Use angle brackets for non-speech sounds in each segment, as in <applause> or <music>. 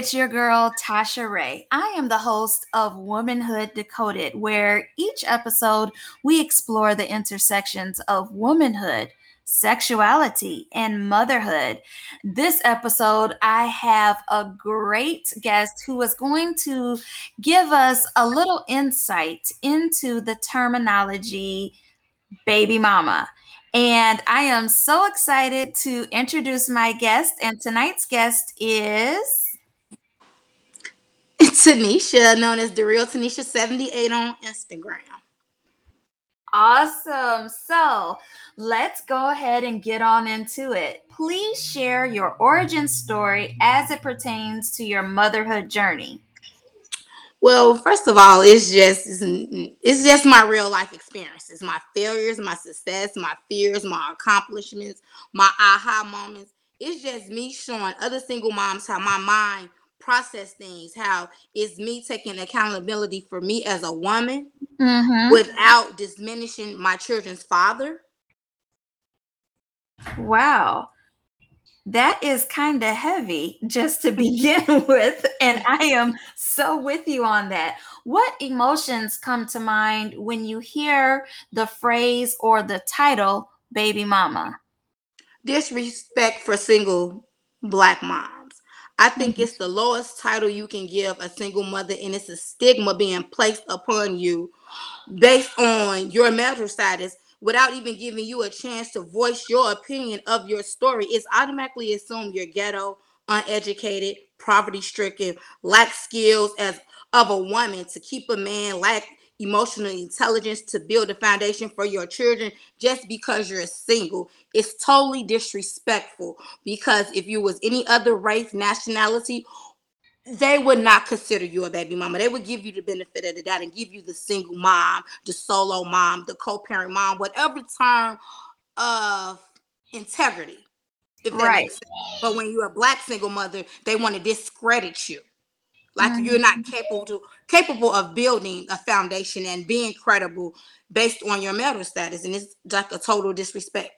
It's your girl, Tasha Ray. I am the host of Womanhood Decoded, where each episode we explore the intersections of womanhood, sexuality, and motherhood. This episode, I have a great guest who is going to give us a little insight into the terminology baby mama. And I am so excited to introduce my guest. And tonight's guest is <laughs> Tanisha, known as the real Tanisha78 on Instagram. Awesome. So let's go ahead and get on into it. Please share your origin story as it pertains to your motherhood journey. Well, first of all, it's just it's just my real life experiences, my failures, my success, my fears, my accomplishments, my aha moments. It's just me showing other single moms how my mind process things, how it's me taking accountability for me as a woman mm-hmm. without diminishing my children's father. Wow that is kind of heavy just to <laughs> begin with. And I am so with you on that. What emotions come to mind when you hear the phrase or the title baby mama? Disrespect for single black moms. I think it's the lowest title you can give a single mother, and it's a stigma being placed upon you based on your marital status without even giving you a chance to voice your opinion of your story, it's automatically assumed you're ghetto, uneducated, poverty stricken, lack skills as of a woman to keep a man, lack emotional intelligence to build a foundation for your children just because you're a single. It's totally disrespectful because if you was any other race, nationality, they would not consider you a baby mama. They would give you the benefit of the doubt and give you the single mom, the solo mom, the co-parent mom, whatever term of integrity. If that right. But when you're a black single mother, they want to discredit you. Like mm-hmm. you're not capable to, capable of building a foundation and being credible based on your marital status. And it's like a total disrespect.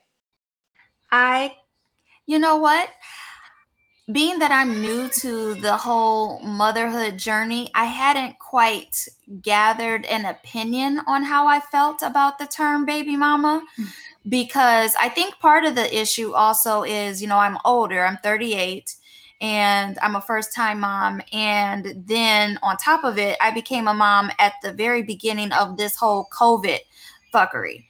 I you know what? being that I'm new to the whole motherhood journey, I hadn't quite gathered an opinion on how I felt about the term baby mama mm. because I think part of the issue also is, you know, I'm older, I'm 38 and I'm a first time mom. And then on top of it, I became a mom at the very beginning of this whole COVID fuckery.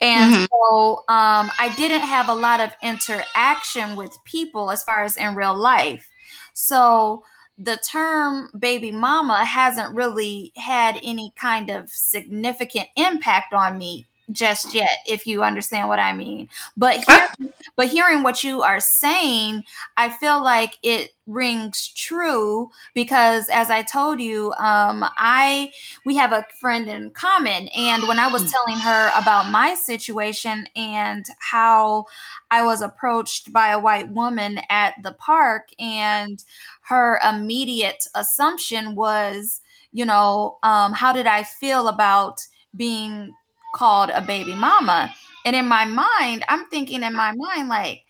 And mm-hmm. so um, I didn't have a lot of interaction with people as far as in real life. So the term baby mama hasn't really had any kind of significant impact on me just yet if you understand what i mean but hear, but hearing what you are saying i feel like it rings true because as i told you um i we have a friend in common and when i was hmm. telling her about my situation and how i was approached by a white woman at the park and her immediate assumption was you know um how did i feel about being called a baby mama. And in my mind, I'm thinking in my mind, like,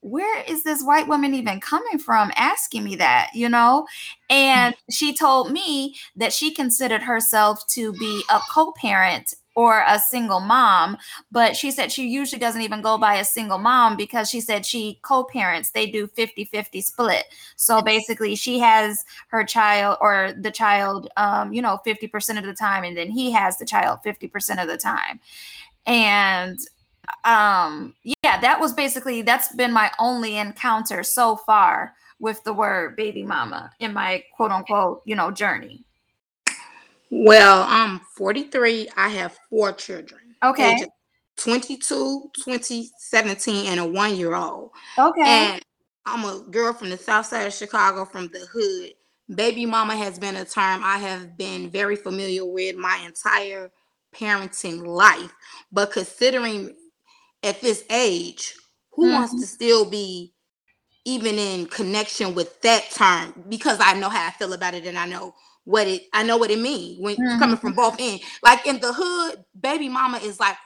where is this white woman even coming from asking me that, you know? And she told me that she considered herself to be a co parent or a single mom, but she said she usually doesn't even go by a single mom because she said she co-parents, they do 50-50 split. So basically she has her child or the child um, you know, 50% of the time and then he has the child 50% of the time. And um yeah, that was basically that's been my only encounter so far with the word baby mama in my quote unquote, you know, journey. Well, I'm 43. I have four children. Okay. 22, 20, 17, and a one year old. Okay. And I'm a girl from the south side of Chicago from the hood. Baby mama has been a term I have been very familiar with my entire parenting life. But considering at this age, who mm-hmm. wants to still be even in connection with that term? Because I know how I feel about it and I know what it I know what it means when mm-hmm. coming from both ends. Like in the hood, baby mama is like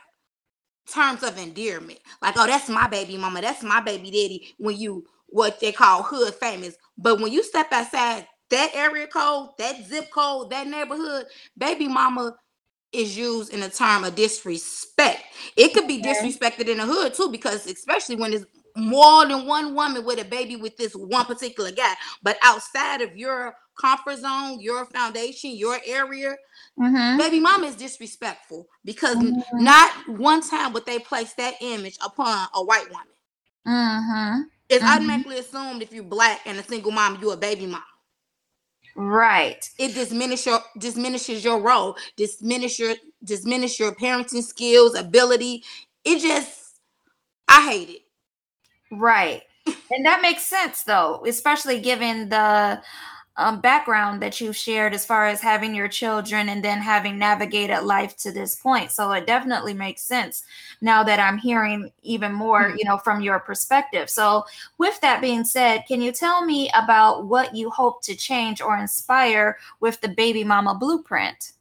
terms of endearment. Like, oh, that's my baby mama, that's my baby daddy. When you what they call hood famous. But when you step outside that area code, that zip code, that neighborhood, baby mama is used in a term of disrespect. It could be disrespected in the hood too, because especially when it's more than one woman with a baby with this one particular guy. But outside of your comfort zone, your foundation, your area, mm-hmm. baby mama is disrespectful because mm-hmm. not one time would they place that image upon a white woman. Mm-hmm. It's mm-hmm. automatically assumed if you're black and a single mom, you're a baby mom. Right. It diminishes your diminishes your role, diminish your diminish your parenting skills, ability. It just I hate it. Right. and that makes sense though, especially given the um, background that you've shared as far as having your children and then having navigated life to this point. So it definitely makes sense now that I'm hearing even more, mm-hmm. you know, from your perspective. So with that being said, can you tell me about what you hope to change or inspire with the baby mama blueprint?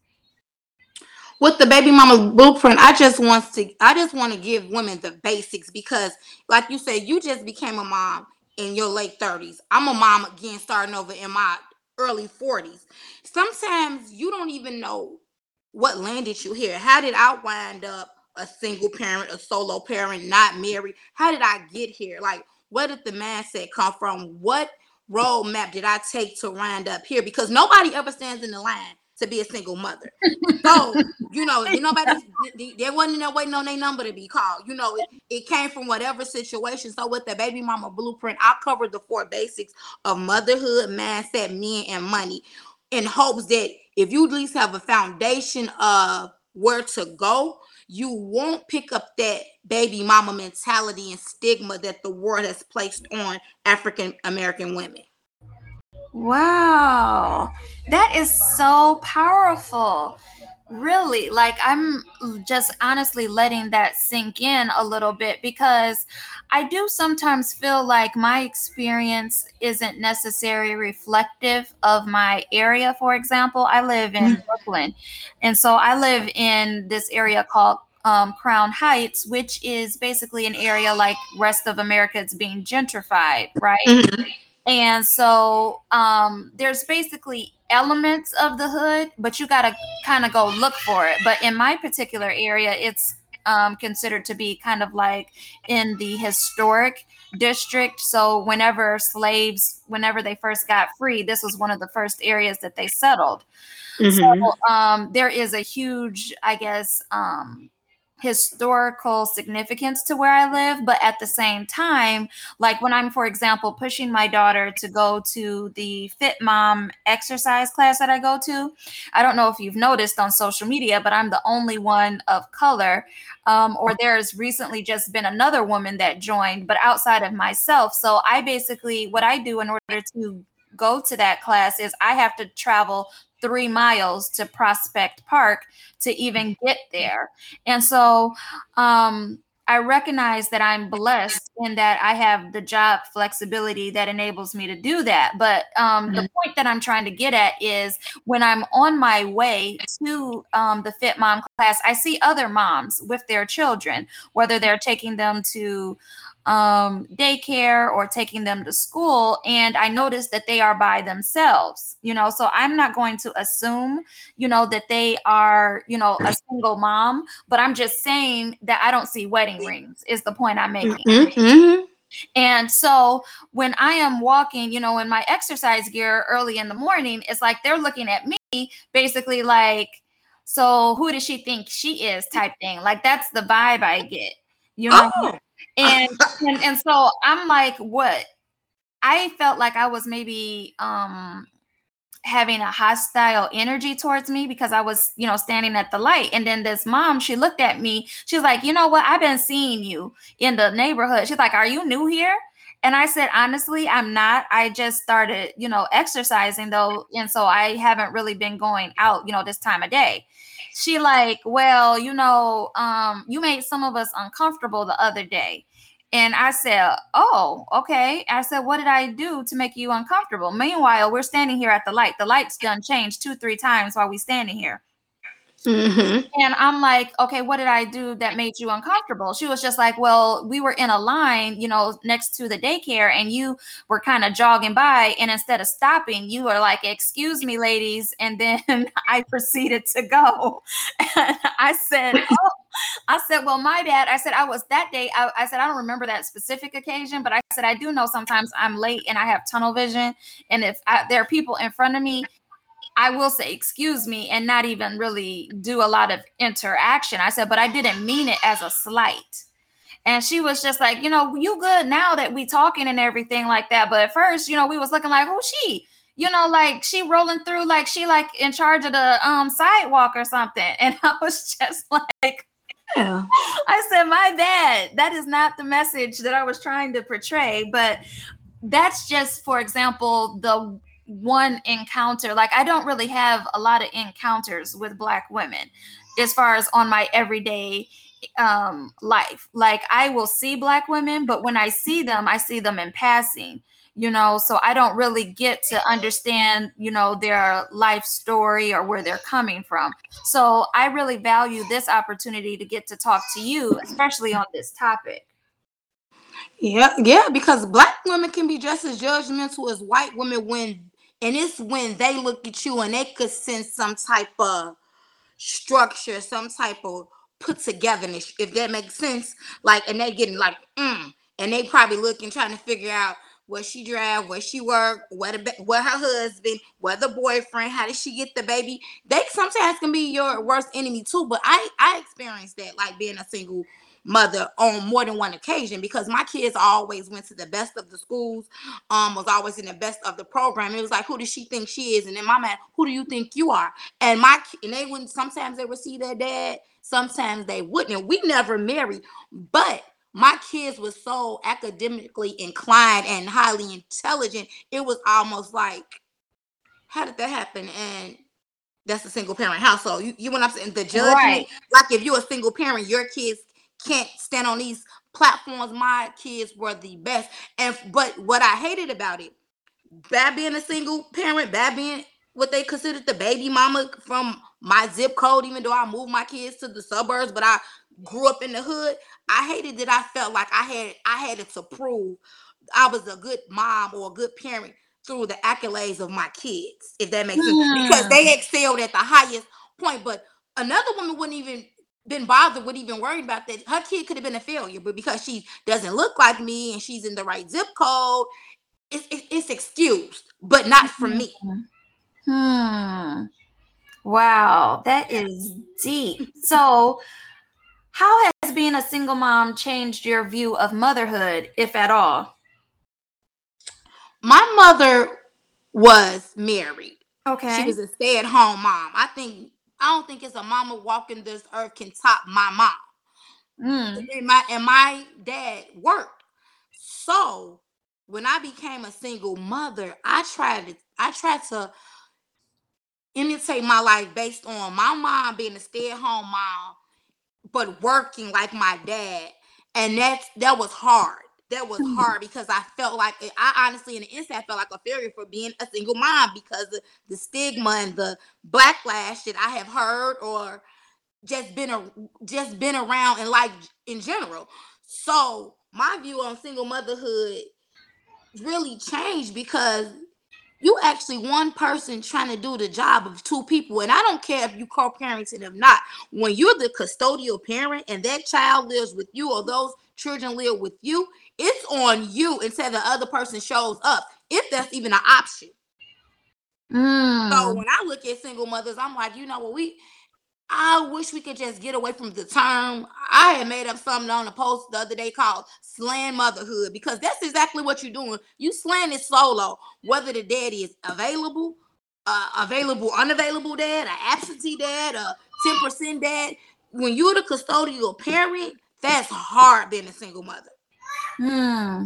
With the baby mama blueprint i just want to i just want to give women the basics because like you said you just became a mom in your late 30s i'm a mom again starting over in my early 40s sometimes you don't even know what landed you here. How did i wind up a single parent a solo parent not married? How did i get here? Like where did the mindset come from? What roadmap did i take to wind up here? Because nobody ever stands in the line to be a single mother. So, you know, nobody there wasn't no waiting on their number to be called. You know, it, it came from whatever situation. So with the baby mama blueprint, I covered the four basics of motherhood, mindset, men, and money in hopes that if you at least have a foundation of where to go, you won't pick up that baby mama mentality and stigma that the world has placed on African American women. Wow. That is so powerful. Really, like I'm just honestly letting that sink in a little bit because I do sometimes feel like my experience isn't necessarily reflective of my area. For example, I live in mm-hmm. Brooklyn, and so I live in this area called um, Crown Heights, which is basically an area like rest of America. It's being gentrified, right? And so um, there's basically elements of the hood, but you got to kind of go look for it. But in my particular area, it's um, considered to be kind of like in the historic district. So whenever slaves, whenever they first got free, this was one of the first areas that they settled. Mm-hmm. So um, there is a huge, I guess, um, historical significance to where I live, but at the same time, like when I'm, for example, pushing my daughter to go to the Fit Mom exercise class that I go to, I don't know if you've noticed on social media, but I'm the only one of color. Um, or there's recently just been another woman that joined, but outside of myself. So I basically, what I do in order to go to that class is I have to travel three miles to Prospect Park to even get there. And so um, I recognize that I'm blessed in that I have the job flexibility that enables me to do that. But um, mm-hmm. the point that I'm trying to get at is when I'm on my way to um, the Fit Mom class, I see other moms with their children, whether they're taking them to um, daycare or taking them to school and i notice that they are by themselves you know so i'm not going to assume you know that they are you know a single mom but i'm just saying that i don't see wedding rings is the point i'm making mm-hmm. mm-hmm. And so when I am walking, you know, in my exercise gear early in the morning, it's like they're looking at me basically like, so who does she think she is type thing. Like that's the vibe I get. You know, oh and, <laughs> and and so i'm like what i felt like i was maybe um having a hostile energy towards me because I was, you know, standing at the light. And then this mom, she looked at me. She's like, you know what? I've been seeing you in the neighborhood. She's like, are you new here? And I said, honestly, I'm not. I just started, you know, exercising though. And so I haven't really been going out, you know, this time of day she like, well, you know, um, you made some of us uncomfortable the other day. And I said, Oh, okay. I said, What did I do to make you uncomfortable? Meanwhile, we're standing here at the light. The light's done changed two, three times while we standing here. Mm-hmm. And I'm like, okay, what did I do that made you uncomfortable? She was just like, well, we were in a line, you know, next to the daycare, and you were kind of jogging by. And instead of stopping, you were like, excuse me, ladies. And then <laughs> I proceeded to go. <laughs> And I said, <laughs> oh, I said, well, my bad. I said, I was that day. I, I said, I don't remember that specific occasion, but I said, I do know sometimes I'm late and I have tunnel vision. And if I, there are people in front of me, I will say, excuse me, and not even really do a lot of interaction. I said, but I didn't mean it as a slight. And she was just like, you know, you good now that we talking and everything like that. But at first, you know, we was looking like, who's she? You know, like she rolling through like she like in charge of the um sidewalk or something. <laughs> And I was just like, yeah. <laughs> I said, my bad. That is not the message that I was trying to portray. But that's just, for example, the one encounter. Like I don't really have a lot of encounters with black women as far as on my everyday um life. Like I will see black women, but when I see them, I see them in passing you know so i don't really get to understand you know their life story or where they're coming from so i really value this opportunity to get to talk to you especially on this topic yeah yeah because black women can be just as judgmental as white women when and it's when they look at you and they could sense some type of structure, some type of put togetherness, if that makes sense. Like, and they getting like, mm, and they probably looking, trying to figure out where she drive, where she work, where the her husband, where the boyfriend, how did she get the baby? They sometimes can be your worst enemy too. But I I experienced that, like being a single mother on more than one occasion because my kids always went to the best of the schools, um, was always in the best of the program. It was like, who does she think she is? And then my man, who do you think you are? And my and they wouldn't sometimes they would see their dad, sometimes they wouldn't. And we never married, but my kids were so academically inclined and highly intelligent. It was almost like, how did that happen? And that's a single parent household. You, you what I'm saying? The judgment, right. like if you're a single parent, your kids can't stand on these platforms. My kids were the best. And but what I hated about it, bad being a single parent, bad being what they considered the baby mama from my zip code, even though I moved my kids to the suburbs, but I grew up in the hood. I hated that I felt like I had I had it to prove I was a good mom or a good parent through the accolades of my kids, if that makes sense. Because they excelled at the highest point. But another woman wouldn't even been bothered with even worried about that. Her kid could have been a failure, but because she doesn't look like me and she's in the right zip code, it's, it's excused, but not for me. Hmm. Wow, that is deep. So, how has being a single mom changed your view of motherhood, if at all? My mother was married. Okay. She was a stay at home mom. I think I don't think it's a mama walking this earth can top my mom. Mm. And my and my dad worked. So when I became a single mother, I tried to I tried to imitate my life based on my mom being a stay-at-home mom, but working like my dad. And that that was hard that was mm-hmm. hard because I felt like I honestly in the inside felt like a failure for being a single mom because of the stigma and the backlash that I have heard or just been a just been around in life in general. So my view on single motherhood really changed because you actually one person trying to do the job of two people and i don't care if you co-parenting or not when you're the custodial parent and that child lives with you or those children live with you it's on you until the other person shows up, if that's even an option. Mm. So when I look at single mothers, I'm like, you know what, we I wish we could just get away from the term. I had made up something on a post the other day called slaying motherhood because that's exactly what you're doing. You slaying it solo, whether the daddy is available, uh, available, unavailable dad, an absentee dad, a 10% dad. When you're the custodial parent, that's hard being a single mother. Hmm.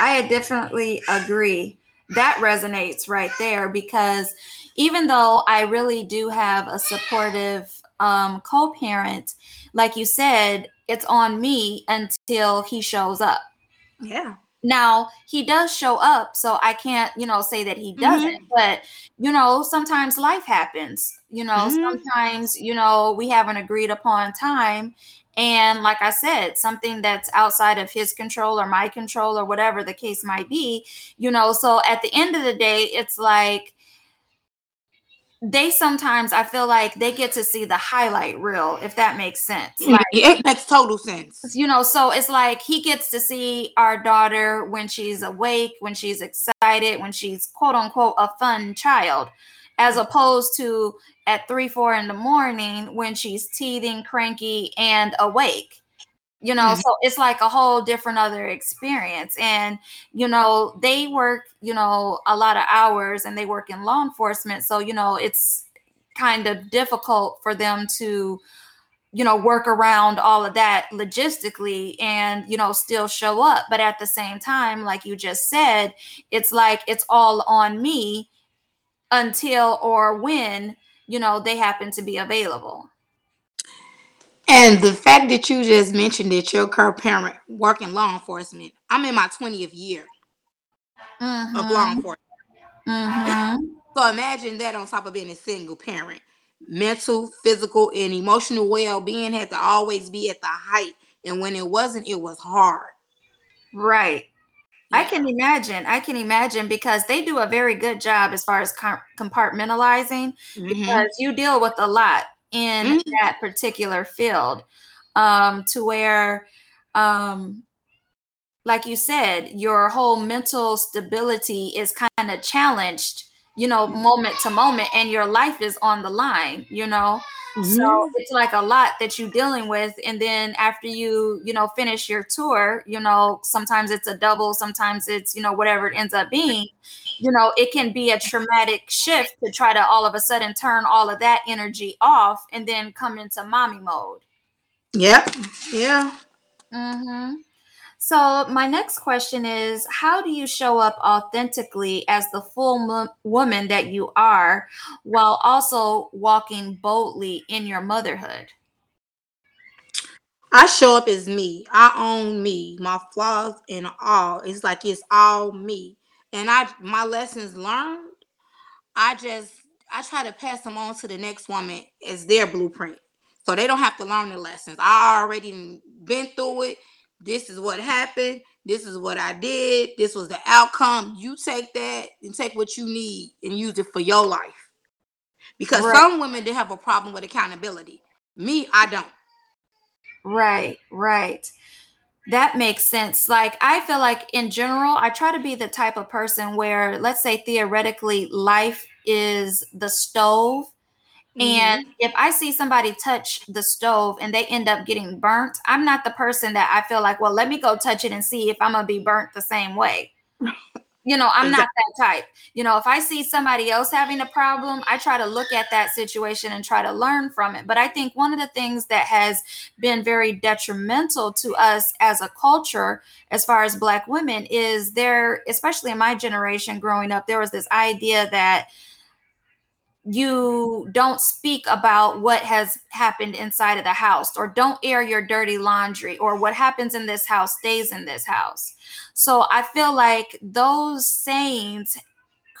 I definitely agree. That resonates right there because even though I really do have a supportive um, co parent, like you said, it's on me until he shows up. Yeah. Now he does show up, so I can't, you know, say that he doesn't. Mm-hmm. But you know, sometimes life happens. You know, mm-hmm. sometimes you know we have an agreed upon time, and like I said, something that's outside of his control or my control or whatever the case might be. You know, so at the end of the day, it's like they sometimes I feel like they get to see the highlight reel, if that makes sense. Like, it makes total sense. You know, so it's like he gets to see our daughter when she's awake, when she's excited, when she's quote unquote a fun child, as opposed to at three, four in the morning when she's teething, cranky, and awake. You know mm-hmm. so it's like a whole different other experience. And you know they work you know a lot of hours and they work in law enforcement. So you know it's kind of difficult for them to you know work around all of that logistically and you know still show up. But at the same time like you just said it's like it's all on me until or when you know they happen to be available and the fact that you just mentioned that your co-parent work in law enforcement, I'm in my 20th year mm-hmm. of law mm-hmm. enforcement. Mm-hmm. <laughs> So imagine that on top of being a single parent. Mental, physical, and emotional well-being had to always be at the height. And when it wasn't, it was hard. Right. Yeah. I can imagine. I can imagine because they do a very good job as far as compartmentalizing mm-hmm. because you deal with a lot in mm-hmm. that particular field um, to where um, like you said your whole mental stability is kind of challenged you know moment to moment and your life is on the line you know mm-hmm. so it's like a lot that you're dealing with and then after you you know finish your tour you know sometimes it's a double sometimes it's you know whatever it ends up being you know, it can be a traumatic shift to try to all of a sudden turn all of that energy off and then come into mommy mode. Yep. Yeah. Mm-hmm. So my next question is how do you show up authentically as the full mo- woman that you are while also walking boldly in your motherhood? I show up as me. I own me, my flaws and all. It's like it's all me and I my lessons learned, I just I try to pass them on to the next woman as their blueprint. So they don't have to learn the lessons. I already been through it. This is what happened. This is what I did. This was the outcome. You take that and take what you need and use it for your life. Because right. some women they have a problem with accountability. Me, I don't. Right, right that makes sense. Like, I feel like in general, I try to be the type of person where, let's say, theoretically, life is the stove. Mm-hmm. And if I see somebody touch the stove and they end up getting burnt, I'm not the person that I feel like, well, let me go touch it and see if I'm going to be burnt the same way. You know, I'm not that type. You know, if I see somebody else having a problem, I try to look at that situation and try to learn from it. But I think one of the things that has been very detrimental to us as a culture, as far as Black women, is there, especially in my generation growing up, there was this idea that you don't speak about what has happened inside of the house or don't air your dirty laundry or what happens in this house stays in this house. So I feel like those sayings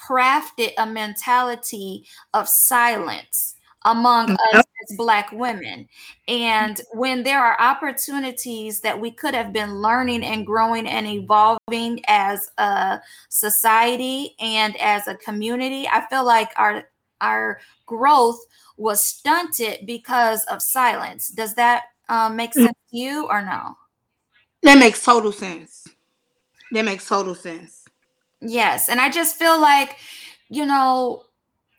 crafted a mentality of silence among mm-hmm. us as black women and when there are opportunities that we could have been learning and growing and evolving as a society and as a community i feel like our our growth was stunted because of silence. Does that um, make mm. sense to you or no? That makes total sense. That makes total sense. Yes. And I just feel like, you know,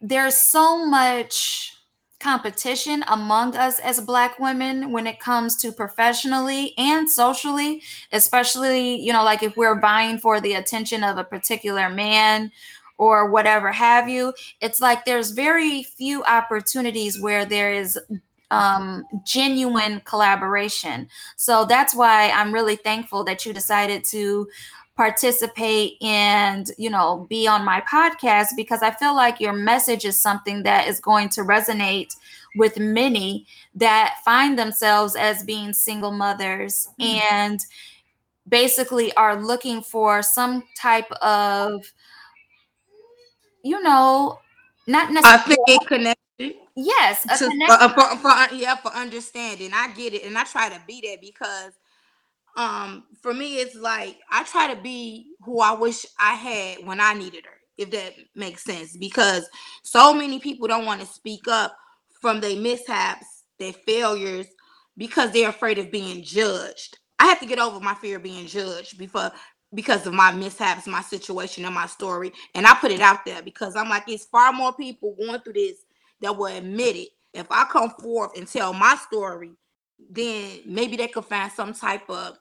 there's so much competition among us as black women when it comes to professionally and socially especially you know like if we're vying for the attention of a particular man or whatever have you. It's like there's very few opportunities where there is um, genuine collaboration. So that's why I'm really thankful that you decided to participate and you know be on my podcast because I feel like your message is something that is going to resonate with many that find themselves as being single mothers mm-hmm. and basically are looking for some type of, you know, not necessarily. I think connection. Yes, a to, connection. for, for, for, yeah, for understanding. I get it, and I try to be that because, um, for me, it's like I try to be who I wish I had when I needed her, if that makes sense. Because so many people don't want to speak up from their mishaps, their failures, because they're afraid of being judged. I have to get over my fear of being judged before because of my mishaps, my situation, and my story. And I put it out there because I'm like, it's far more people going through this that will admit it. If I come forth and tell my story, then maybe they could find some type of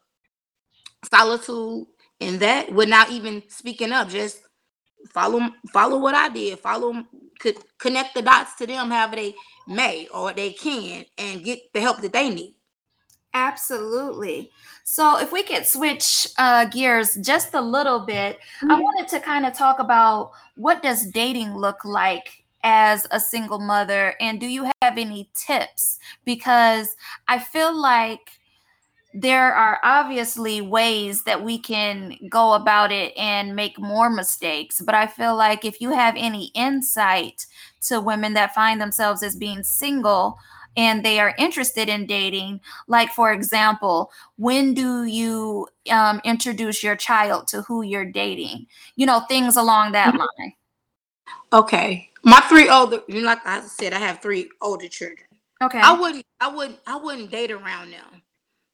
solitude in that without even speaking up. Just follow follow what I did. Follow could connect the dots to them however they may or they can and get the help that they need. Absolutely. So, if we could switch uh, gears just a little bit, mm-hmm. I wanted to kind of talk about what does dating look like as a single mother, and do you have any tips? Because I feel like there are obviously ways that we can go about it and make more mistakes. But I feel like if you have any insight to women that find themselves as being single, and they are interested in dating like for example when do you um, introduce your child to who you're dating? You know things along that mm-hmm. line. Okay. My three older you know like i said i have three older children. Okay. I wouldn't i wouldn't i wouldn't date around them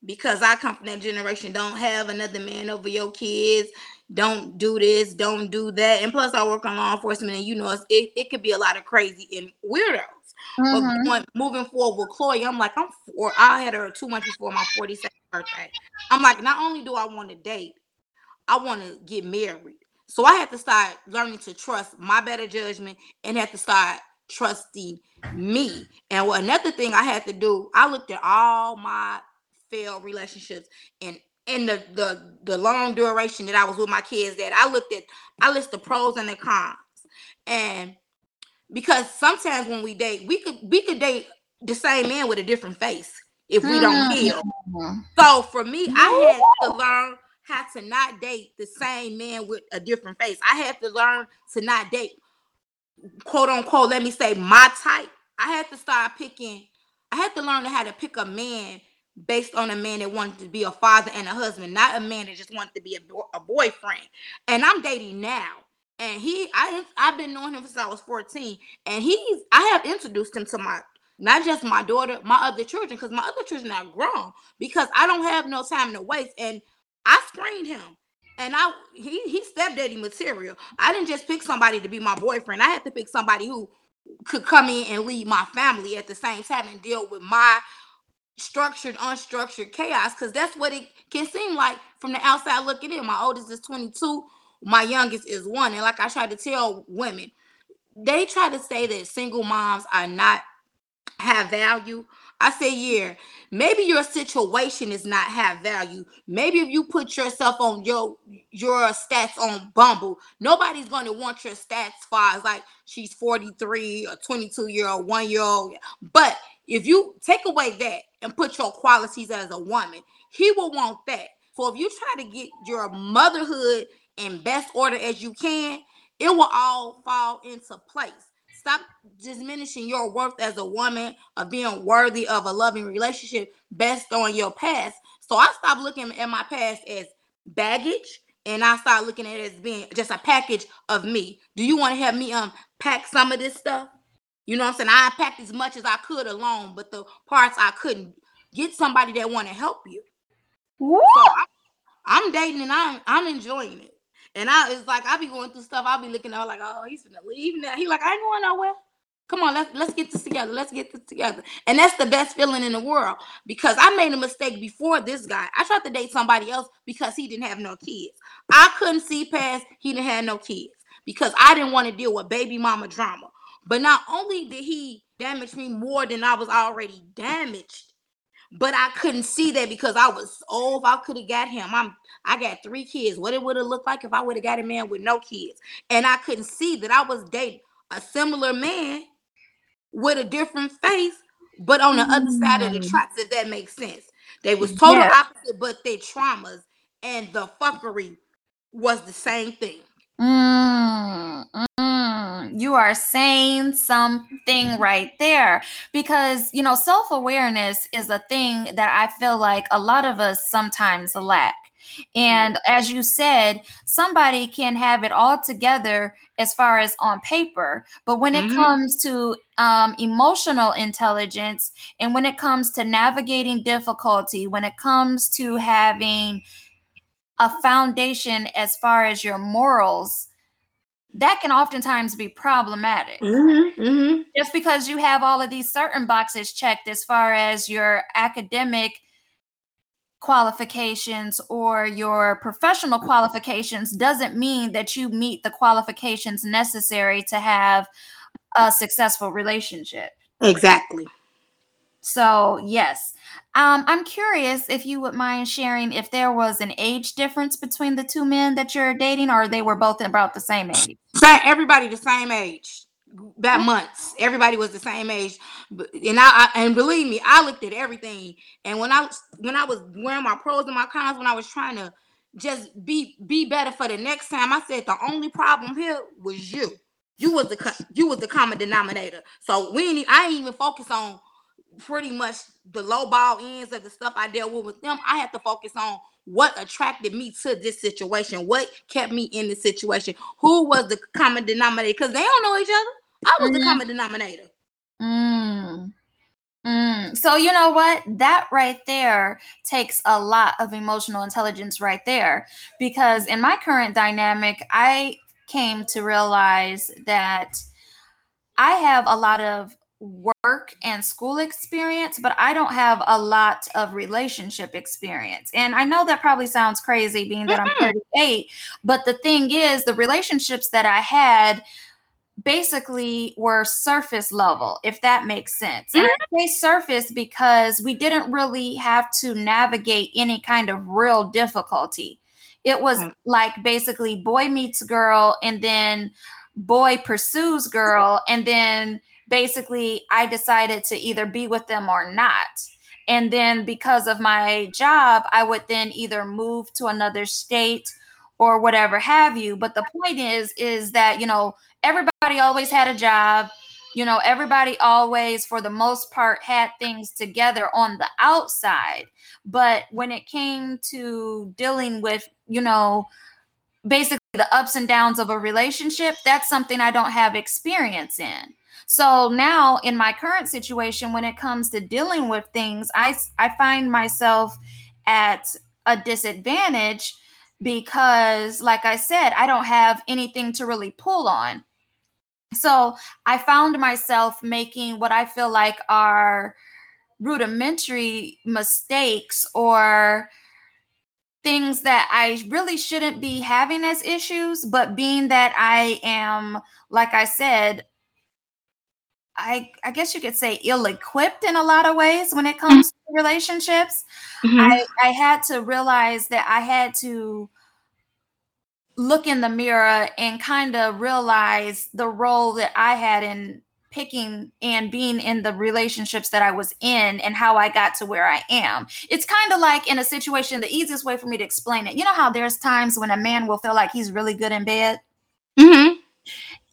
because i come from that generation don't have another man over your kids don't do this don't do that and plus i work on law enforcement and you know it, it could be a lot of crazy and weirdos Mm-hmm. But going, moving forward with Chloe, I'm like, I'm four. I had her two months before my 42nd birthday. I'm like, not only do I want to date, I want to get married. So I had to start learning to trust my better judgment and have to start trusting me. And what another thing I had to do, I looked at all my failed relationships and and the the the long duration that I was with my kids that I looked at I list the pros and the cons. And because sometimes when we date, we could we could date the same man with a different face if we don't mm-hmm. heal. So for me, I had to learn how to not date the same man with a different face. I had to learn to not date quote unquote, let me say my type. I had to start picking, I had to learn how to pick a man based on a man that wanted to be a father and a husband, not a man that just wanted to be a, a boyfriend. And I'm dating now and he I I've been knowing him since I was 14 and he's I have introduced him to my not just my daughter, my other children because my other children are grown because I don't have no time to waste and I screened him and I he he stepdaddy material. I didn't just pick somebody to be my boyfriend. I had to pick somebody who could come in and lead my family at the same time and deal with my structured, unstructured chaos because that's what it can seem like from the outside looking in. My oldest is 22, my youngest is one. And like I try to tell women, they try to say that single moms are not have value. I say, yeah, maybe your situation is not have value. Maybe if you put yourself on your your stats on Bumble, nobody's going to want your stats far as like she's 43 or 22 year old, one year old. But if you take away that and put your qualities as a woman, he will want that. So if you try to get your motherhood in best order as you can, it will all fall into place. Stop diminishing your worth as a woman of being worthy of a loving relationship based on your past. So I stopped looking at my past as baggage and I started looking at it as being just a package of me. Do you want to help me um, unpack some of this stuff? You know what I'm saying? I unpacked as much as I could alone, but the parts I couldn't get somebody that want to help you. So I, I'm dating and I'm I'm enjoying it. And I it's like I be going through stuff. I'll be looking at like, oh, he's gonna leave now. He like, I ain't going nowhere. Come on, let's let's get this together. Let's get this together. And that's the best feeling in the world because I made a mistake before this guy. I tried to date somebody else because he didn't have no kids. I couldn't see past he didn't have no kids because I didn't want to deal with baby mama drama. But not only did he damage me more than I was already damaged, but I couldn't see that because I was oh, if I could have got him, I'm I got three kids. What it would have looked like if I would have got a man with no kids. And I couldn't see that I was dating a similar man with a different face, but on the mm. other side of the mm. tracks, if that makes sense. They was total yeah. opposite, but their traumas and the fuckery was the same thing. Mm, mm, you are saying something right there because you know self awareness is a thing that I feel like a lot of us sometimes lack. And as you said, somebody can have it all together as far as on paper, but when it Mhm. comes to um, emotional intelligence and when it comes to navigating difficulty, when it comes to having a foundation as far as your morals, that can oftentimes be problematic Mm-hmm, mm-hmm. just because you have all of these certain boxes checked as far as your academic qualifications or your professional qualifications doesn't mean that you meet the qualifications necessary to have a successful relationship. Exactly. So, yes. Um, I'm curious if you would mind sharing if there was an age difference between the two men that you're dating, or they were both about the same age. Everybody the same age. About months, everybody was the same age, and I, I and believe me, I looked at everything. And when I was when I was wearing my pros and my cons, when I was trying to just be be better for the next time, I said the only problem here was you. You was the you was the common denominator. So we ain't, I ain't even focus on pretty much the low ball ends of the stuff I dealt with with them. I had to focus on what attracted me to this situation, what kept me in the situation, who was the common denominator, because they don't know each other. I was the Mhm. common denominator. Mm. Mm. So you know what? That right there takes a lot of emotional intelligence right there. Because in my current dynamic, I came to realize that I have a lot of work and school experience, but I don't have a lot of relationship experience. And I know that probably sounds crazy being that I'm Mhm. 38, but the thing is, the relationships that I had basically were surface level, if that makes sense. And I say surface because we didn't really have to navigate any kind of real difficulty. It was Mm. like basically boy meets girl, and then boy pursues girl, and then basically I decided to either be with them or not. And then because of my job, I would then either move to another state or whatever have you. But the point is, is that, you know, everybody always had a job. You know, everybody always, for the most part, had things together on the outside. But when it came to dealing with, you know, basically the ups and downs of a relationship, that's something I don't have experience in. So now in my current situation, when it comes to dealing with things, I, I find myself at a disadvantage because, like I said, I don't have anything to really pull on. So I found myself making what I feel like are rudimentary mistakes or things that I really shouldn't be having as issues, but being that I am, like I said, I I guess you could say ill-equipped in a lot of ways when it comes to relationships. I, I had to realize that I had to look in the mirror and kind of realize the role that I had in picking and being in the relationships that I was in and how I got to where I am. It's kind of like in a situation, the easiest way for me to explain it. You know how there's times when a man will feel like he's really good in bed? Mm-hmm.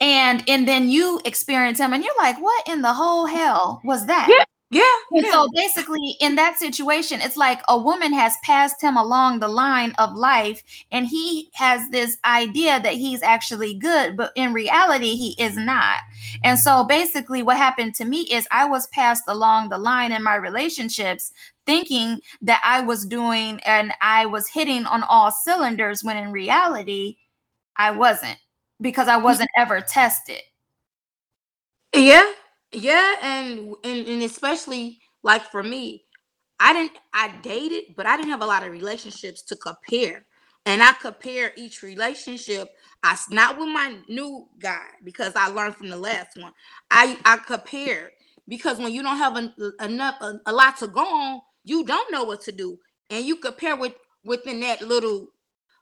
And and then you experience him and you're like, what in the whole hell was that? Yeah. Yeah. Yeah. so basically, in that situation, it's like a woman has passed him along the line of life, and he has this idea that he's actually good, but in reality, he is not. And so basically, what happened to me is I was passed along the line in my relationships, thinking that I was doing and I was hitting on all cylinders, when in reality, I wasn't because I wasn't ever tested. Yeah, yeah, and, and and especially like for me, I didn't I dated, but I didn't have a lot of relationships to compare. And I compare each relationship. I not with my new guy because I learned from the last one. I I compare because when you don't have en- enough a, a lot to go on, you don't know what to do, and you compare with within that little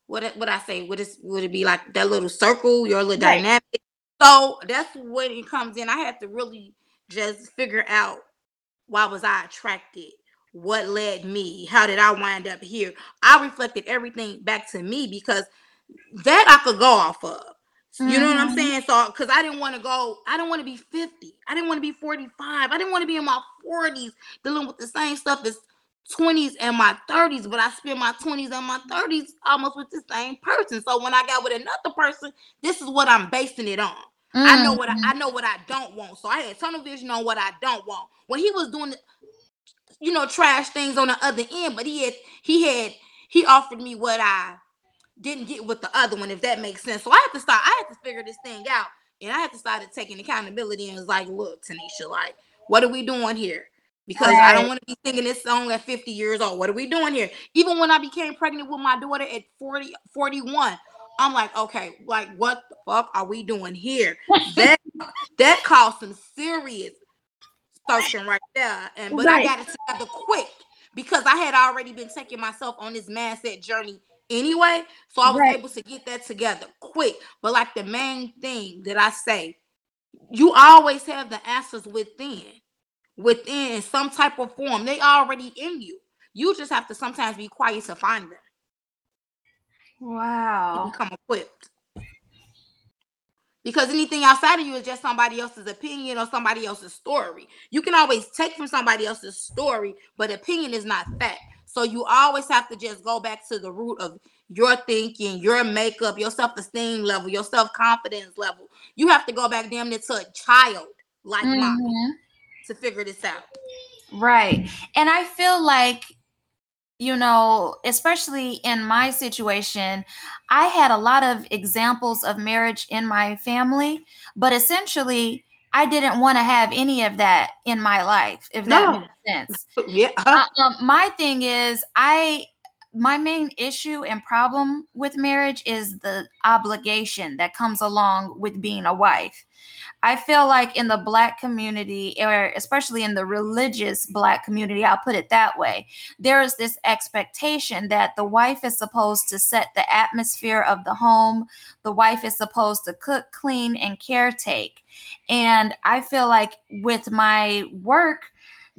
what what I say would it would it be like that little circle, your little Right. dynamic. So that's when it comes in. I had to really just figure out why was I attracted what led me? How did I wind up here? I reflected everything back to me because that I could go off of. You mm-hmm. know what I'm mm-hmm. saying? So, because I didn't want to go, I didn't want to be 50. I didn't want to be 45. I didn't want to be in my 40s dealing with the same stuff as 20s and my 30s, but I spent my 20s and my 30s almost with the same person. So when I got with another person, this is what I'm basing it on. Mm-hmm. I know what I, I, know what I don't want. So I had tunnel vision on what I don't want. When he was doing you know, trash things on the other end, but he had he had he offered me what I didn't get with the other one, if that makes sense. So I had to start, I had to figure this thing out. And I had to start taking accountability and was like, look, Tanisha, like, what are we doing here? Because right. I don't want to be singing this song at 50 years old. What are we doing here? Even when I became pregnant with my daughter at 40, 41, I'm like, okay, like what the fuck are we doing here? that that caused some serious searching right there. And but right. I got it together quick because I had already been taking myself on this mindset journey anyway. So I was right. able to get that together quick. But like the main thing that I say, you always have the answers within, within some type of form. They already in you. You just have to sometimes be quiet to find them. Wow. become equipped. Because anything outside of you is just somebody else's opinion or somebody else's story. You can always take from somebody else's story, but opinion is not fact. So you always have to just go back to the root of your thinking, your makeup, your self-esteem level, your self-confidence level. You have to go back damn near to a child like mm-hmm. mine to figure this out. Right. And I feel like you know, especially in my situation, I had a lot of examples of marriage in my family, but essentially I didn't want to have any of that in my life, if that no. makes sense. <laughs> Yeah. Uh, um, my thing is, I my main issue and problem with marriage is the obligation that comes along with being a wife. I feel like in the black community, or especially in the religious black community, I'll put it that way, there is this expectation that the wife is supposed to set the atmosphere of the home. The wife is supposed to cook, clean, and caretake. And I feel like with my work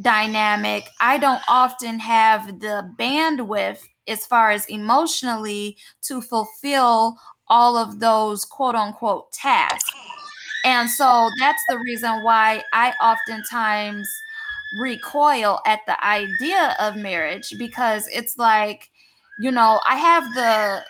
dynamic, I don't often have the bandwidth as far as emotionally to fulfill all of those quote unquote tasks. And so that's the reason why I oftentimes recoil at the idea of marriage because it's like, you know, I have the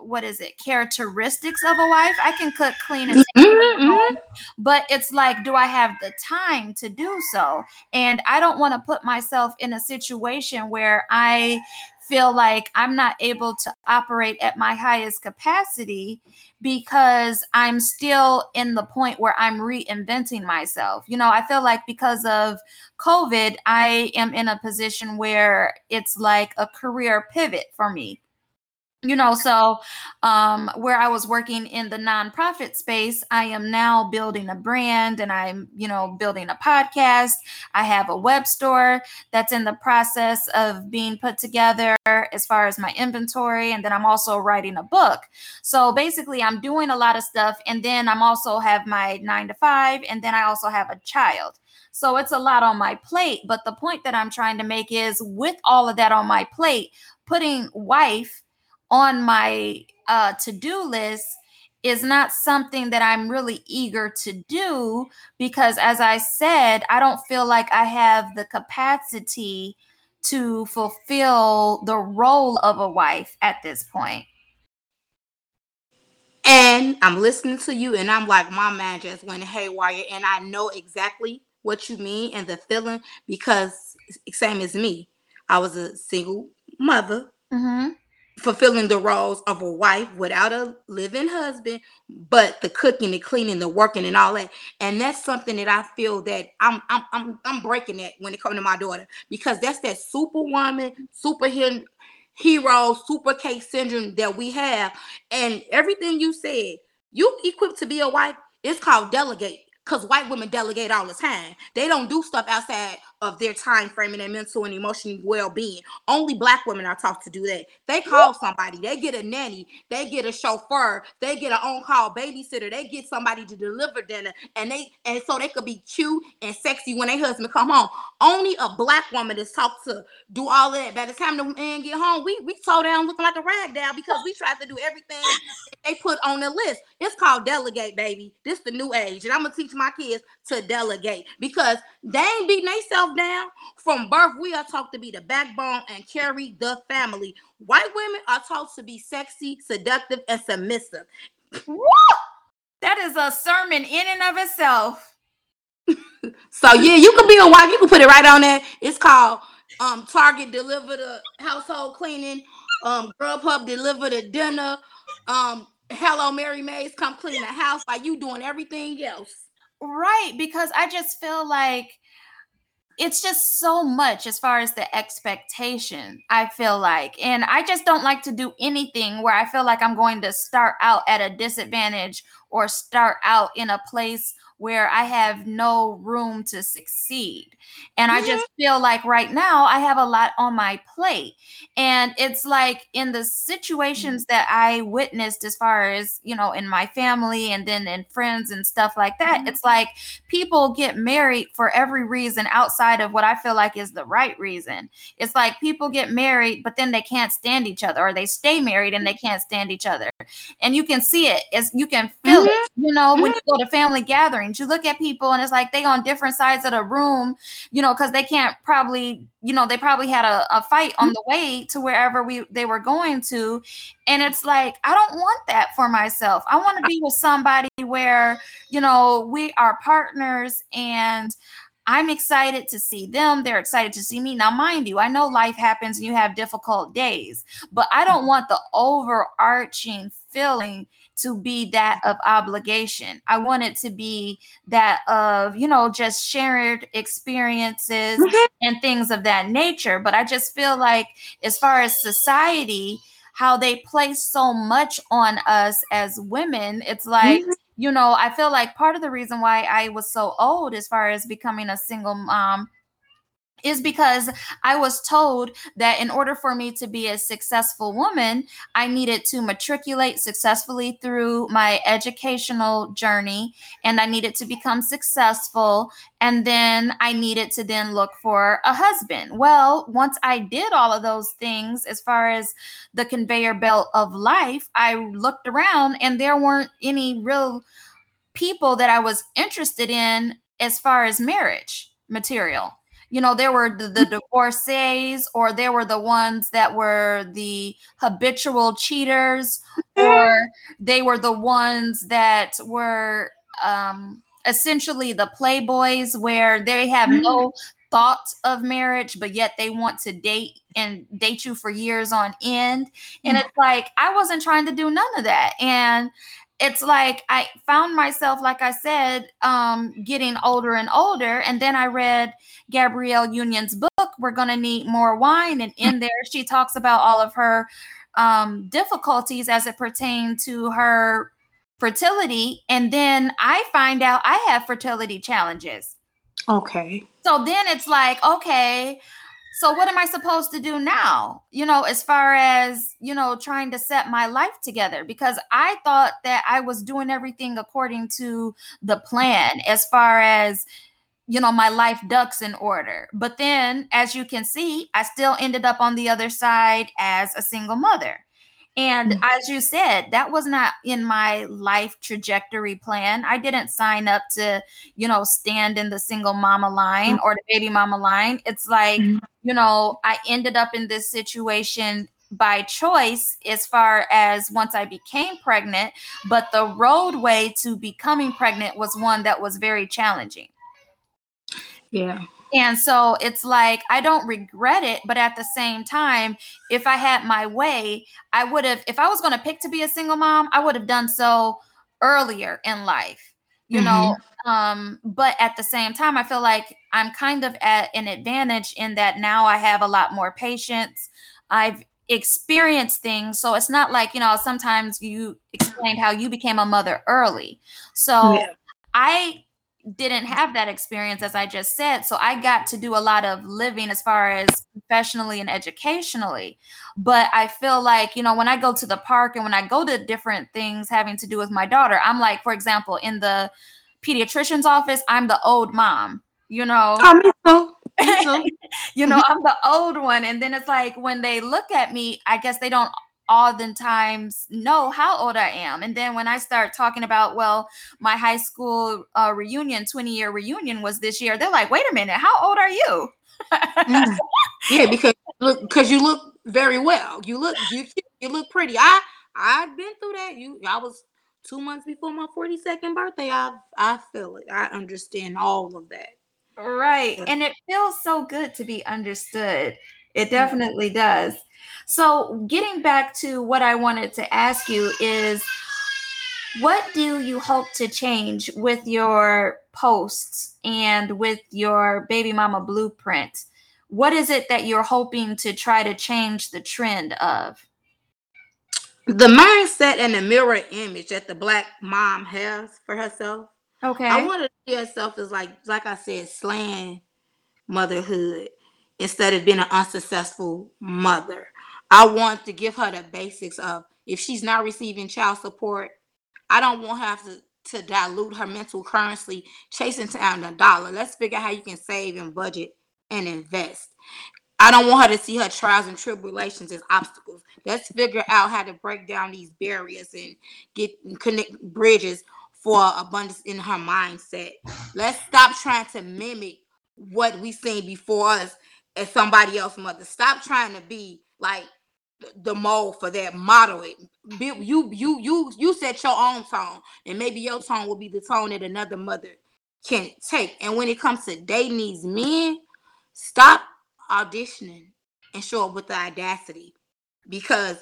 what is it characteristics of a wife i can cook clean and mm-hmm, mm-hmm. but it's like do i have the time to do so and i don't want to put myself in a situation where i feel like I'm not able to operate at my highest capacity because I'm still in the point where I'm reinventing myself. You know, I feel like because of COVID, I am in a position where it's like a career pivot for me you know so um where i was working in the nonprofit space i am now building a brand and i'm you know building a podcast. I have a web store that's in the process of being put together as far as my inventory and then i'm also writing a book. So basically i'm doing a lot of stuff and then i'm also have my 9 to 5 and then i also have a child. So it's a lot on my plate but the point that i'm trying to make is with all of that on my plate putting wife on my uh, to do list is not something that I'm really eager to do because, as I said, I don't feel like I have the capacity to fulfill the role of a wife at this point. And I'm listening to you, and I'm like, my man just went haywire, and I know exactly what you mean and the feeling because same as me, I was a single mother. Mm-hmm fulfilling the roles of a wife without a living husband, but the cooking, the cleaning, the working, and all that. And that's something that I feel that I'm I'm I'm, I'm breaking that when it comes to my daughter because that's that superwoman, superhero, hero, super case syndrome that we have. And everything you said, you equipped to be a wife. It's called delegate because white women delegate all the time. They don't do stuff outside of their time frame and their mental and emotional well-being. Only black women are taught to do that. They call somebody, they get a nanny, they get a chauffeur, they get an on-call babysitter, they get somebody to deliver dinner, and they and so they could be cute and sexy when their husband come home. Only a black woman is taught to do all that. By the time the man get home, we we slow down looking like a rag down because we try to do everything they put on the list. It's called delegate, baby. This the new age, and I'm gonna teach my kids to delegate because they ain't beating themselves down from birth. We are taught to be the backbone and carry the family. White women are taught to be sexy, seductive, and submissive. Woo! That is a sermon in and of itself. <laughs> so yeah, you can be a wife. You can put it right on there. It's called um Target deliver the household cleaning. Um Grubhub deliver the dinner. Um Hello Merry Maids come clean the house while you doing everything else. Right, because I just feel like it's just so much as far as the expectation i feel like and i just don't like to do anything where i feel like i'm going to start out at a disadvantage or start out in a place where I have no room to succeed. And I mm-hmm. just feel like right now I have a lot on my plate. And it's like in the situations mm-hmm. that I witnessed, as far as, you know, in my family and then in friends and stuff like that, mm-hmm. it's like people get married for every reason outside of what I feel like is the right reason. It's like people get married, but then they can't stand each other, or they stay married and they can't stand each other. And you can see it as you can feel mm-hmm. it, you know, when you go to family gatherings you look at people and it's like they on different sides of the room, you know, because they can't probably, you know, they probably had a, a fight on mm-hmm. the way to wherever we they were going to. And it's like, I don't want that for myself. I want to be with somebody where, you know, we are partners and I'm excited to see them. They're excited to see me. Now, mind you, I know life happens and you have difficult days, but I don't mm-hmm. want the overarching feeling to be that of obligation. I want it to be that of, you know, just shared experiences mm-hmm. and things of that nature. But I just feel like, as far as society, how they place so much on us as women, it's like, mm-hmm. you know, I feel like part of the reason why I was so old as far as becoming a single mom is because I was told that in order for me to be a successful woman, I needed to matriculate successfully through my educational journey and I needed to become successful. And then I needed to then look for a husband. Well, once I did all of those things, as far as the conveyor belt of life, I looked around and there weren't any real people that I was interested in as far as marriage material you know there were the, the mm-hmm. divorcees or there were the ones that were the habitual cheaters <laughs> or they were the ones that were um essentially the playboys where they have no mm-hmm. thought of marriage but yet they want to date and date you for years on end and mm. it's like i wasn't trying to do none of that and it's like I found myself, like I said, um, getting older and older. And then I read Gabrielle Union's book, We're Gonna Need More Wine. And in there, she talks about all of her um, difficulties as it pertained to her fertility. And then I find out I have fertility challenges. Okay. So then it's like, okay, so what am I supposed to do now? You know, as far as, you know, trying to set my life together because I thought that I was doing everything according to the plan as far as you know my life ducks in order. But then as you can see, I still ended up on the other side as a single mother. And mm-hmm. as you said, that was not in my life trajectory plan. I didn't sign up to, you know, stand in the single mama line mm-hmm. or the baby mama line. It's like, mm-hmm. you know, I ended up in this situation by choice as far as once I became pregnant, but the roadway to becoming pregnant was one that was very challenging. Yeah. And so it's like I don't regret it, but at the same time, if I had my way, I would have if I was going to pick to be a single mom, I would have done so earlier in life. You mm-hmm. know, um but at the same time I feel like I'm kind of at an advantage in that now I have a lot more patience. I've experienced things so it's not like, you know, sometimes you explained how you became a mother early. So yeah. I didn't have that experience as I just said. So I got to do a lot of living as far as professionally and educationally. But I feel like, you know, when I go to the park and when I go to different things having to do with my daughter, I'm like, for example, in the pediatrician's office, I'm the old mom, you know. Oh. <laughs> You know, I'm the old one. And then it's like when they look at me, I guess they don't oftentimes know how old I am. And then when I start talking about, well, my high school uh, reunion, 20 year reunion was this year, they're like, wait a minute, how old are you? Mm. yeah, because look, because you look very well. You look you you look pretty. I I've been through that. You I was two months before my 42nd birthday. I I feel it. I understand all of that. Right. And it feels so good to be understood. It definitely does. So, getting back to what I wanted to ask you is what do you hope to change with your posts and with your baby mama blueprint? What is it that you're hoping to try to change the trend of? The mindset and the mirror image that the black mom has for herself. Okay. I want to see herself as like, like I said, slaying motherhood instead of being an unsuccessful mother. I want to give her the basics of if she's not receiving child support, I don't want her to, to dilute her mental currency chasing down the dollar. Let's figure out how you can save and budget and invest. I don't want her to see her trials and tribulations as obstacles. Let's figure out how to break down these barriers and get connect bridges for abundance in her mindset. Let's stop trying to mimic what we seen before us as somebody else's mother. Stop trying to be like the mold for that model it. You you you you set your own tone and maybe your tone will be the tone that another mother can take. And when it comes to dating these men stop auditioning and show up with the audacity. Because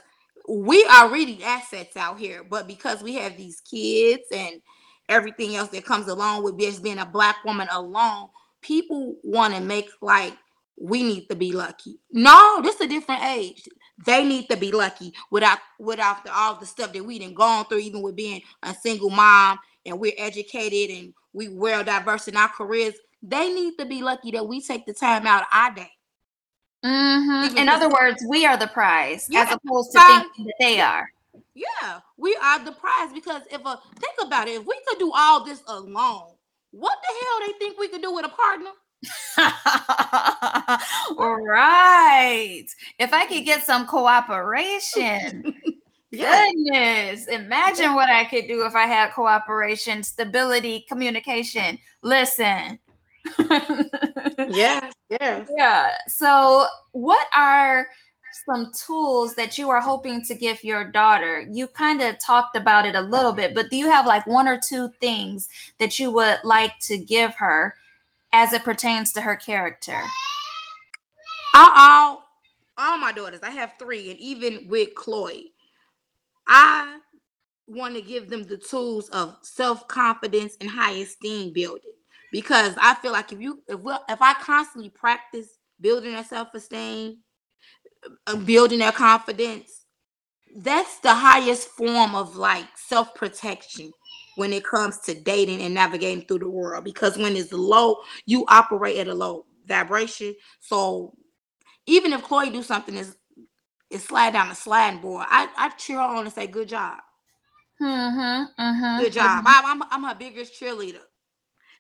we are really assets out here but because we have these kids and everything else that comes along with just being a black woman alone people want to make like we need to be lucky. No this is a different age they need to be lucky without without the, all the stuff that we done gone through, even with being a single mom and we're educated and we well diverse in our careers. They need to be lucky that we take the time out of our day. Mm-hmm. In other words, we are the prize yeah, as opposed to thinking that they are. Yeah, we are the prize because if a think about it, if we could do all this alone, what the hell they think we could do with a partner? <laughs> right. If I could get some cooperation. <laughs> Goodness, imagine what I could do if I had cooperation, stability, communication. Listen. <laughs> yeah, yeah. Yeah. So, what are some tools that you are hoping to give your daughter? You kind of talked about it a little bit, but do you have like one or two things that you would like to give her as it pertains to her character? All, all, my daughters, I have three, and even with Chloe, I want to give them the tools of self confidence and high esteem building. Because I feel like if you if we, if I constantly practice building their self esteem, uh, building their confidence, that's the highest form of like self protection when it comes to dating and navigating through the world because when it's low, you operate at a low vibration. So even if Chloe do something is is slide down the sliding board, I, I cheer on and say, Good job. Mm-hmm, mm-hmm, Good job. mm-hmm. I, I'm I'm her biggest cheerleader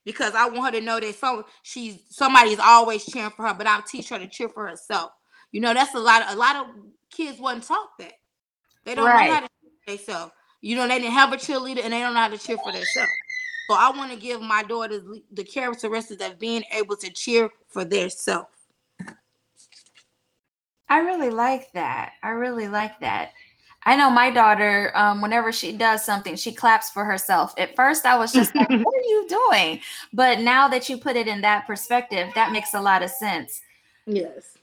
because I want her to know that so she's somebody's always cheering for her, but I'll teach her to cheer for herself. You know, that's a lot of a lot of kids wasn't taught that. They don't Right. know how to cheer themselves. You know, they didn't have a cheerleader and they don't know how to cheer for themselves. So I want to give my daughters the characteristics of being able to cheer for themselves. I really like that. I really like that. I know my daughter, um, whenever she does something, she claps for herself. At first, I was just like, what are you doing? But now that you put it in that perspective, that makes a lot of sense. <laughs> Yes.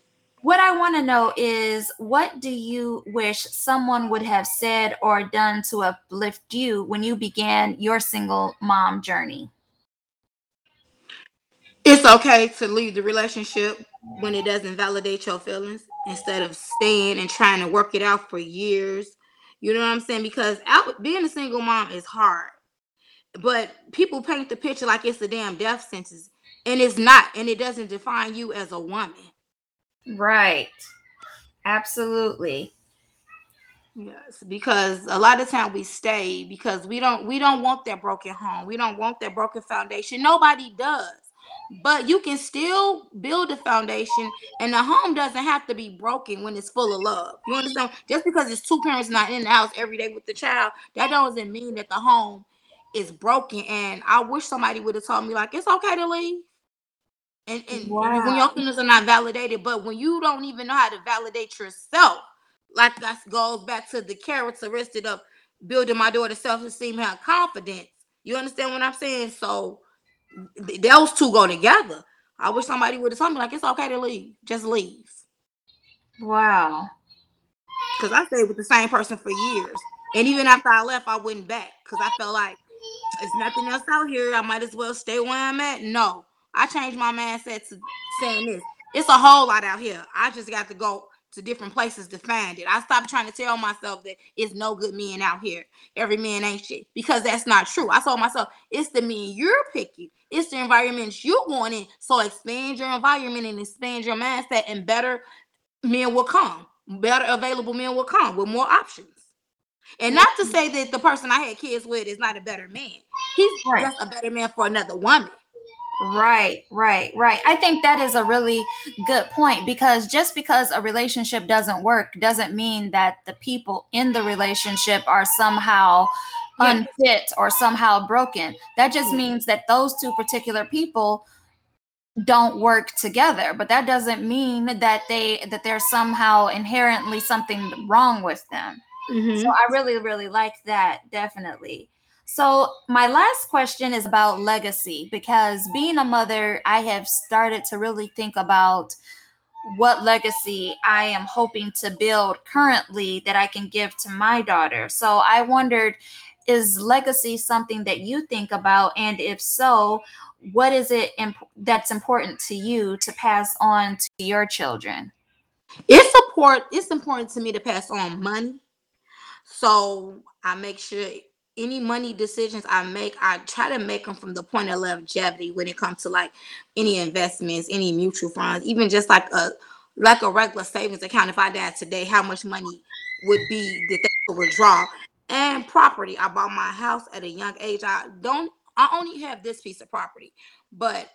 What I want to know is what do you wish someone would have said or done to uplift you when you began your single mom journey? It's okay to leave the relationship when it doesn't validate your feelings instead of staying and trying to work it out for years. You know what I'm saying? Because out, being a single mom is hard. but people paint the picture like it's a damn death sentence, and it's not, and it doesn't define you as a woman. Right. Absolutely. Yes, because a lot of time we stay because we don't we don't want that broken home. We don't want that broken foundation. Nobody does. But you can still build a foundation and the home doesn't have to be broken when it's full of love. You understand? Just because it's two parents not in the house every day with the child, that doesn't mean that the home is broken. And I wish somebody would have told me like it's okay to leave. And, and wow. when your feelings are not validated, but when you don't even know how to validate yourself, like that goes back to the characteristic of building my daughter's self-esteem and confidence. You understand what I'm saying? So th- those two go together. I wish somebody would have told me like it's okay to leave. Just leave. Wow. Cause I stayed with the same person for years. And even after I left, I went back because I felt like there's nothing else out here. I might as well stay where I'm at. No, I changed my mindset to saying this. It's a whole lot out here. I just got to go to different places to find it. I stopped trying to tell myself that it's no good men out here. Every man ain't shit because that's not true. I told myself it's the men you're picking, it's the environments you're going in. So expand your environment and expand your mindset, and better men will come. Better available men will come with more options. And not to mm-hmm. say that the person I had kids with is not a better man. He's right. just a better man for another woman. Right, right, right. I think that is a really good point because just because a relationship doesn't work doesn't mean that the people in the relationship are somehow yes. unfit or somehow broken. That just means that those two particular people don't work together but that doesn't mean that they that there's somehow inherently something wrong with them mm-hmm. so i really really like that definitely so, my last question is about legacy because being a mother, I have started to really think about what legacy I am hoping to build currently that I can give to my daughter. So, I wondered is legacy something that you think about? And if so, what is it imp- that's important to you to pass on to your children? It's important. It's important to me to pass on money. So I make sure any money decisions I make, I try to make them from the point of longevity when it comes to like any investments, any mutual funds, even just like a like a regular savings account. If I died today, how much money would be that they could withdraw? And property. I bought my house at a young age. I don't. I only have this piece of property, but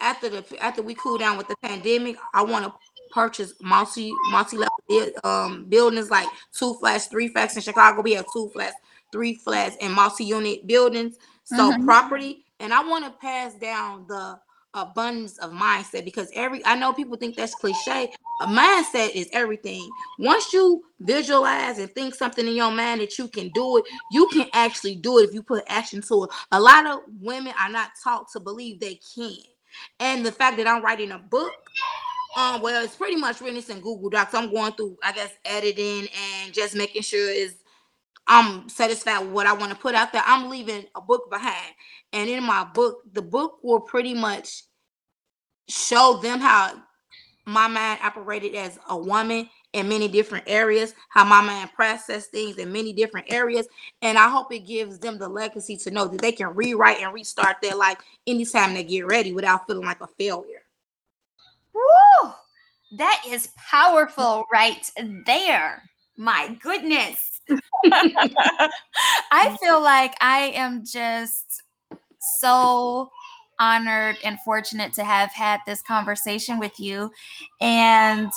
after the after we cool down with the pandemic, I want to purchase multi multi level um buildings like two flats, three flats in Chicago. We have two flats three flats and multi-unit buildings. So mm-hmm. property, and I want to pass down the abundance of mindset because every I know people think that's cliche. A mindset is everything. Once you visualize and think something in your mind that you can do it, you can actually do it if you put action to it. A lot of women are not taught to believe they can. And the fact that I'm writing a book, um, well, it's pretty much written in Google Docs. I'm going through, I guess, editing and just making sure it's I'm satisfied with what I want to put out there. I'm leaving a book behind. And in my book, the book will pretty much show them how my mind operated as a woman in many different areas, how my mind processed things in many different areas. And I hope it gives them the legacy to know that they can rewrite and restart their life anytime they get ready without feeling like a failure. Woo! That is powerful right there. My goodness. I feel like I am just so honored and fortunate to have had this conversation with you. And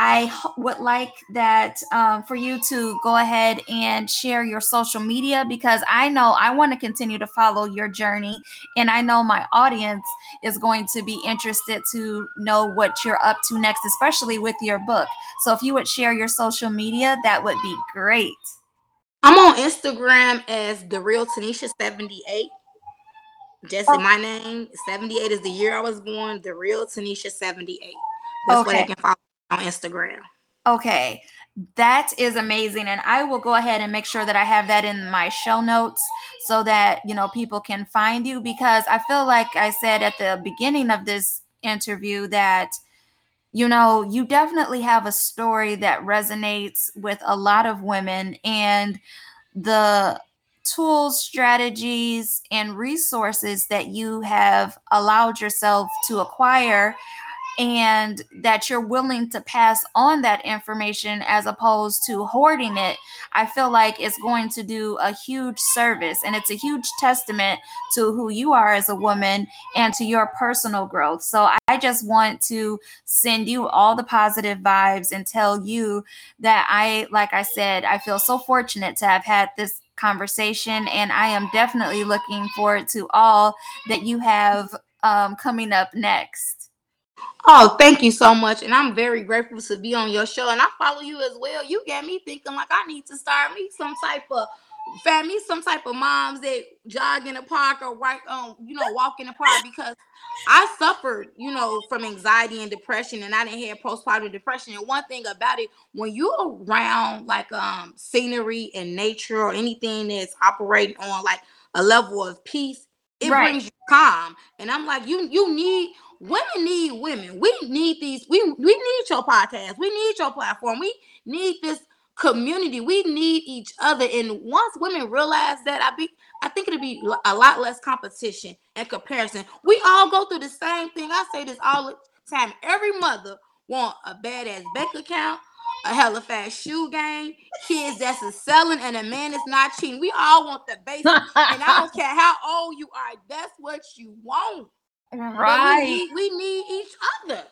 I would like that um, for you to go ahead and share your social media because I know I want to continue to follow your journey. And I know my audience is going to be interested to know what you're up to next, especially with your book. So if you would share your social media, that would be great. I'm on Instagram as the real Tanisha 78. Just oh. my name. 78 is the year I was born. The real Tanisha 78. That's okay. what I can follow on Instagram. Okay. That is amazing. And I will go ahead and make sure that I have that in my show notes so that, you know, people can find you because I feel like I said at the beginning of this interview that you know, you definitely have a story that resonates with a lot of women and the tools, strategies, and resources that you have allowed yourself to acquire and that you're willing to pass on that information as opposed to hoarding it, I feel like it's going to do a huge service. And it's a huge testament to who you are as a woman and to your personal growth. So I just want to send you all the positive vibes and tell you that I, like I said, I feel so fortunate to have had this conversation and i am definitely looking forward to all that you have um, coming up next Oh, thank you so much. And I'm very grateful to be on your show. And I follow you as well. You get me thinking like I need to start me some type of family, some type of moms that jog in the park or right um, you know, walk in the park because I suffered, you know, from anxiety and depression, and I didn't have postpartum depression. And one thing about it, when you're around like um scenery and nature or anything that's operating on like a level of peace, it right. brings you calm. And I'm like, you you need women need women. We need these. We we need your podcast. We need your platform. We need this community. We need each other. And once women realize that, I be I think it'll be a lot less competition and comparison. We all go through the same thing. I say this all the time. Every mother want a badass bank account, a hella fast shoe game, kids that's a selling, and a man that's not cheating. We all want the basic, and I don't care how old you are. That's what you want. Uh-huh. Right. We need, we need, each other.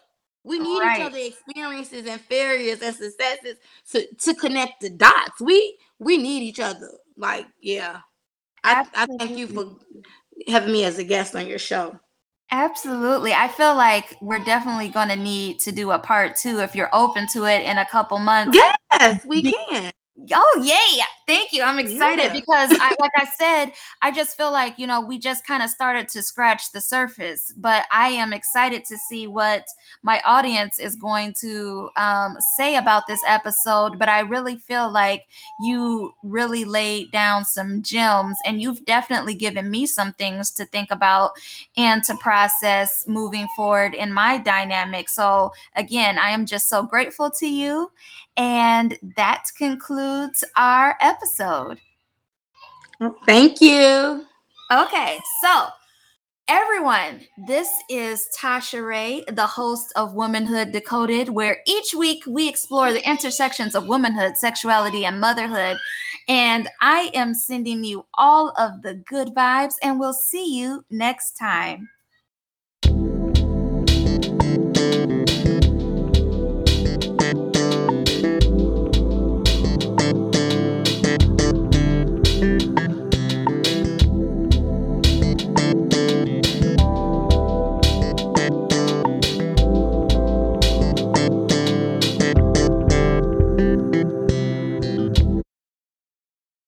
We need right. each other experiences and failures and successes to, to connect the dots. We we need each other. Like, yeah. I, I thank you for having me as a guest on your show. Absolutely. I feel like we're definitely going to need to do a part two if you're open to it in a couple months. Yes, we can. Oh yay! Thank you. I'm excited yeah. because, I, like I <laughs> said, I just feel like you know we just kind of started to scratch the surface. But I am excited to see what my audience is going to um, say about this episode. But I really feel like you really laid down some gems, and you've definitely given me some things to think about and to process moving forward in my dynamic. So again, I am just so grateful to you, and that concludes our episode. Thank you. Okay, so everyone, this is Tasha Ray, the host of Womanhood Decoded, where each week we explore the intersections of womanhood, sexuality, and motherhood. And I am sending you all of the good vibes, and we'll see you next time.